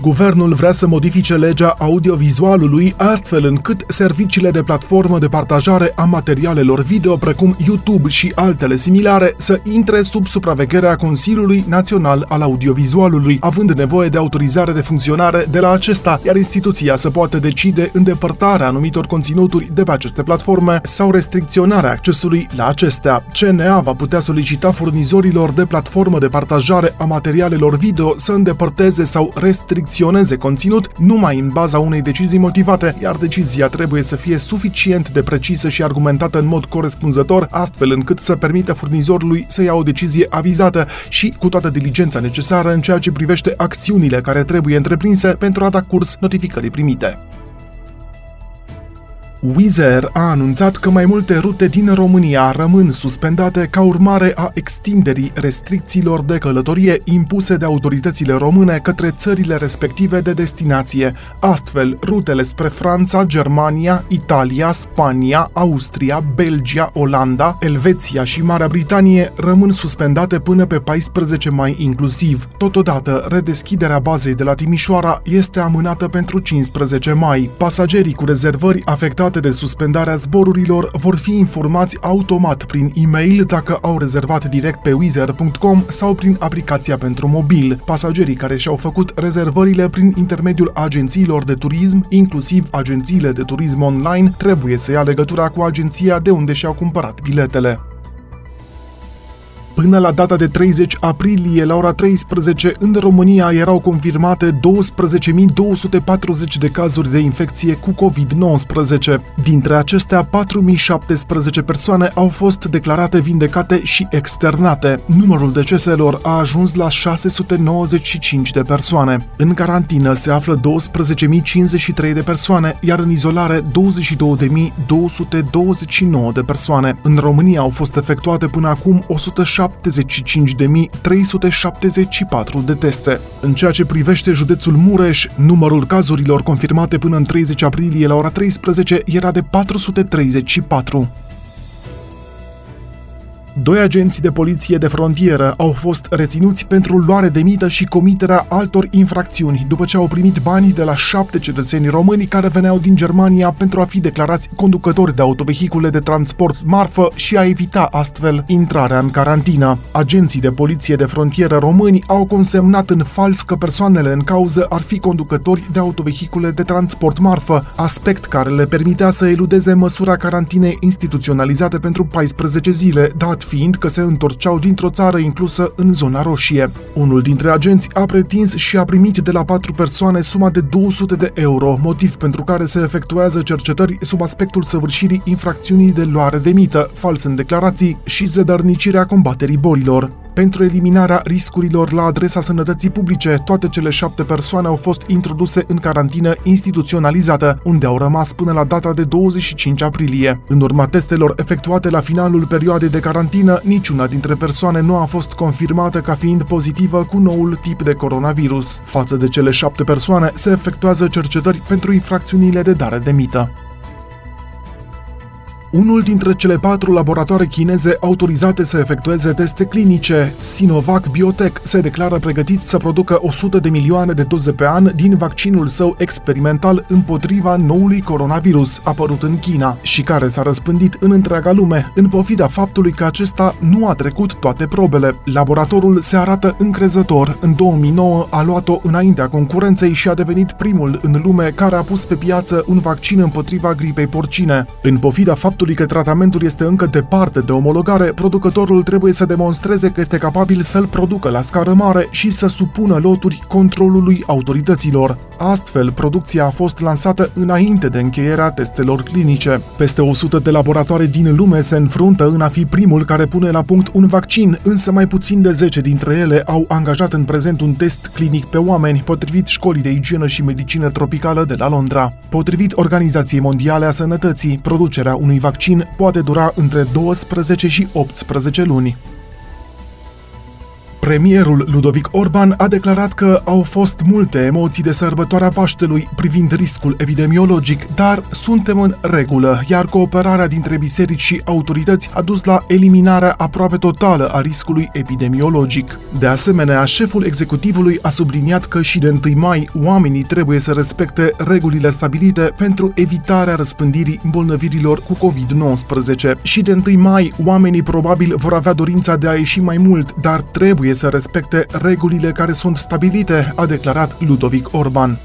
Guvernul vrea să modifice legea audiovizualului astfel încât serviciile de platformă de partajare a materialelor video precum YouTube și altele similare să intre sub supravegherea Consiliului Național al Audiovizualului, având nevoie de autorizare de funcționare de la acesta, iar instituția să poată decide îndepărtarea anumitor conținuturi de pe aceste platforme sau restricționarea accesului la acestea. CNA va putea solicita furnizorilor de platformă de partajare a materialelor video să îndepărteze sau restricționeze selecționeze conținut numai în baza unei decizii motivate, iar decizia trebuie să fie suficient de precisă și argumentată în mod corespunzător, astfel încât să permită furnizorului să ia o decizie avizată și cu toată diligența necesară în ceea ce privește acțiunile care trebuie întreprinse pentru a da curs notificării primite. Wizz Air a anunțat că mai multe rute din România rămân suspendate ca urmare a extinderii restricțiilor de călătorie impuse de autoritățile române către țările respective de destinație. Astfel, rutele spre Franța, Germania, Italia, Spania, Austria, Belgia, Olanda, Elveția și Marea Britanie rămân suspendate până pe 14 mai inclusiv. Totodată, redeschiderea bazei de la Timișoara este amânată pentru 15 mai. Pasagerii cu rezervări afectate de suspendarea zborurilor vor fi informați automat prin e-mail dacă au rezervat direct pe wizer.com sau prin aplicația pentru mobil. Pasagerii care și-au făcut rezervările prin intermediul agențiilor de turism, inclusiv agențiile de turism online, trebuie să ia legătura cu agenția de unde și-au cumpărat biletele. Până la data de 30 aprilie, la ora 13, în România erau confirmate 12.240 de cazuri de infecție cu COVID-19. Dintre acestea, 4.017 persoane au fost declarate vindecate și externate. Numărul deceselor a ajuns la 695 de persoane. În carantină se află 12.053 de persoane, iar în izolare 22.229 de persoane. În România au fost efectuate până acum 107 75.374 de teste. În ceea ce privește județul Mureș, numărul cazurilor confirmate până în 30 aprilie la ora 13 era de 434. Doi agenți de poliție de frontieră au fost reținuți pentru luare de mită și comiterea altor infracțiuni, după ce au primit banii de la șapte cetățeni români care veneau din Germania pentru a fi declarați conducători de autovehicule de transport marfă și a evita astfel intrarea în carantină. Agenții de poliție de frontieră români au consemnat în fals că persoanele în cauză ar fi conducători de autovehicule de transport marfă, aspect care le permitea să eludeze măsura carantinei instituționalizate pentru 14 zile, dat fiind că se întorceau dintr-o țară inclusă în zona roșie. Unul dintre agenți a pretins și a primit de la patru persoane suma de 200 de euro, motiv pentru care se efectuează cercetări sub aspectul săvârșirii infracțiunii de luare de mită, fals în declarații și zădărnicirea combaterii bolilor. Pentru eliminarea riscurilor la adresa sănătății publice, toate cele șapte persoane au fost introduse în carantină instituționalizată, unde au rămas până la data de 25 aprilie. În urma testelor efectuate la finalul perioadei de carantină, niciuna dintre persoane nu a fost confirmată ca fiind pozitivă cu noul tip de coronavirus. Față de cele șapte persoane, se efectuează cercetări pentru infracțiunile de dare de mită. Unul dintre cele patru laboratoare chineze autorizate să efectueze teste clinice, Sinovac Biotech, se declară pregătit să producă 100 de milioane de doze pe an din vaccinul său experimental împotriva noului coronavirus apărut în China și care s-a răspândit în întreaga lume, în pofida faptului că acesta nu a trecut toate probele. Laboratorul se arată încrezător. În 2009 a luat-o înaintea concurenței și a devenit primul în lume care a pus pe piață un vaccin împotriva gripei porcine. În pofida faptului faptului că tratamentul este încă departe de omologare, producătorul trebuie să demonstreze că este capabil să-l producă la scară mare și să supună loturi controlului autorităților. Astfel, producția a fost lansată înainte de încheierea testelor clinice. Peste 100 de laboratoare din lume se înfruntă în a fi primul care pune la punct un vaccin, însă mai puțin de 10 dintre ele au angajat în prezent un test clinic pe oameni, potrivit școlii de igienă și medicină tropicală de la Londra. Potrivit Organizației Mondiale a Sănătății, producerea unui vaccin poate dura între 12 și 18 luni. Premierul Ludovic Orban a declarat că au fost multe emoții de sărbătoarea Paștelui privind riscul epidemiologic, dar suntem în regulă, iar cooperarea dintre biserici și autorități a dus la eliminarea aproape totală a riscului epidemiologic. De asemenea, șeful executivului a subliniat că și de 1 mai oamenii trebuie să respecte regulile stabilite pentru evitarea răspândirii îmbolnăvirilor cu COVID-19. Și de 1 mai oamenii probabil vor avea dorința de a ieși mai mult, dar trebuie să respecte regulile care sunt stabilite, a declarat Ludovic Orban.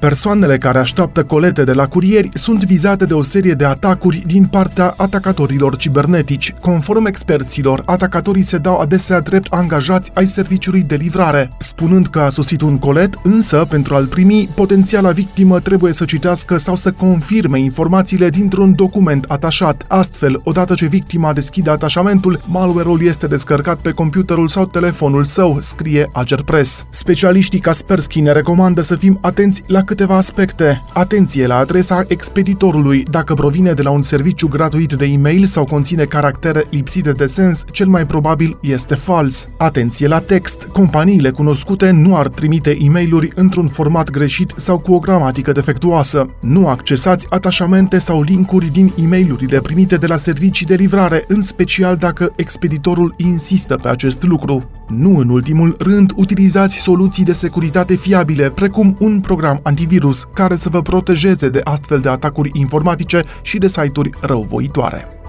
Persoanele care așteaptă colete de la curieri sunt vizate de o serie de atacuri din partea atacatorilor cibernetici. Conform experților, atacatorii se dau adesea drept angajați ai serviciului de livrare, spunând că a sosit un colet, însă, pentru a-l primi, potențiala victimă trebuie să citească sau să confirme informațiile dintr-un document atașat. Astfel, odată ce victima deschide atașamentul, malware-ul este descărcat pe computerul sau telefonul său, scrie Agerpress. Specialiștii Kaspersky ne recomandă să fim atenți la câteva aspecte. Atenție la adresa expeditorului. Dacă provine de la un serviciu gratuit de e-mail sau conține caractere lipsite de sens, cel mai probabil este fals. Atenție la text. Companiile cunoscute nu ar trimite e mail într-un format greșit sau cu o gramatică defectuoasă. Nu accesați atașamente sau linkuri din e mail primite de la servicii de livrare, în special dacă expeditorul insistă pe acest lucru. Nu în ultimul rând, utilizați soluții de securitate fiabile, precum un program antivirus care să vă protejeze de astfel de atacuri informatice și de site-uri răuvoitoare.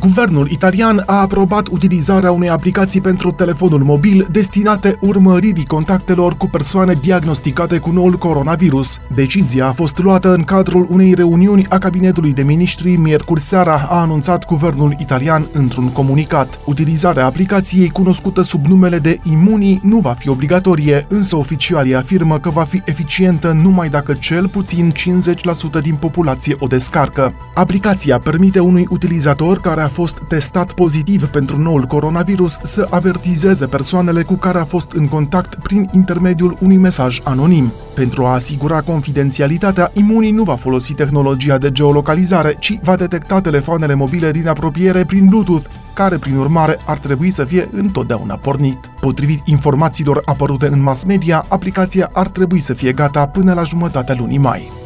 Guvernul italian a aprobat utilizarea unei aplicații pentru telefonul mobil destinate urmăririi contactelor cu persoane diagnosticate cu noul coronavirus. Decizia a fost luată în cadrul unei reuniuni a cabinetului de ministri miercuri seara, a anunțat guvernul italian într-un comunicat. Utilizarea aplicației cunoscută sub numele de Imuni nu va fi obligatorie, însă oficialii afirmă că va fi eficientă numai dacă cel puțin 50% din populație o descarcă. Aplicația permite unui utilizator care a fost testat pozitiv pentru noul coronavirus să avertizeze persoanele cu care a fost în contact prin intermediul unui mesaj anonim. Pentru a asigura confidențialitatea, Imunii nu va folosi tehnologia de geolocalizare, ci va detecta telefoanele mobile din apropiere prin Bluetooth, care prin urmare ar trebui să fie întotdeauna pornit. Potrivit informațiilor apărute în mass media, aplicația ar trebui să fie gata până la jumătatea lunii mai.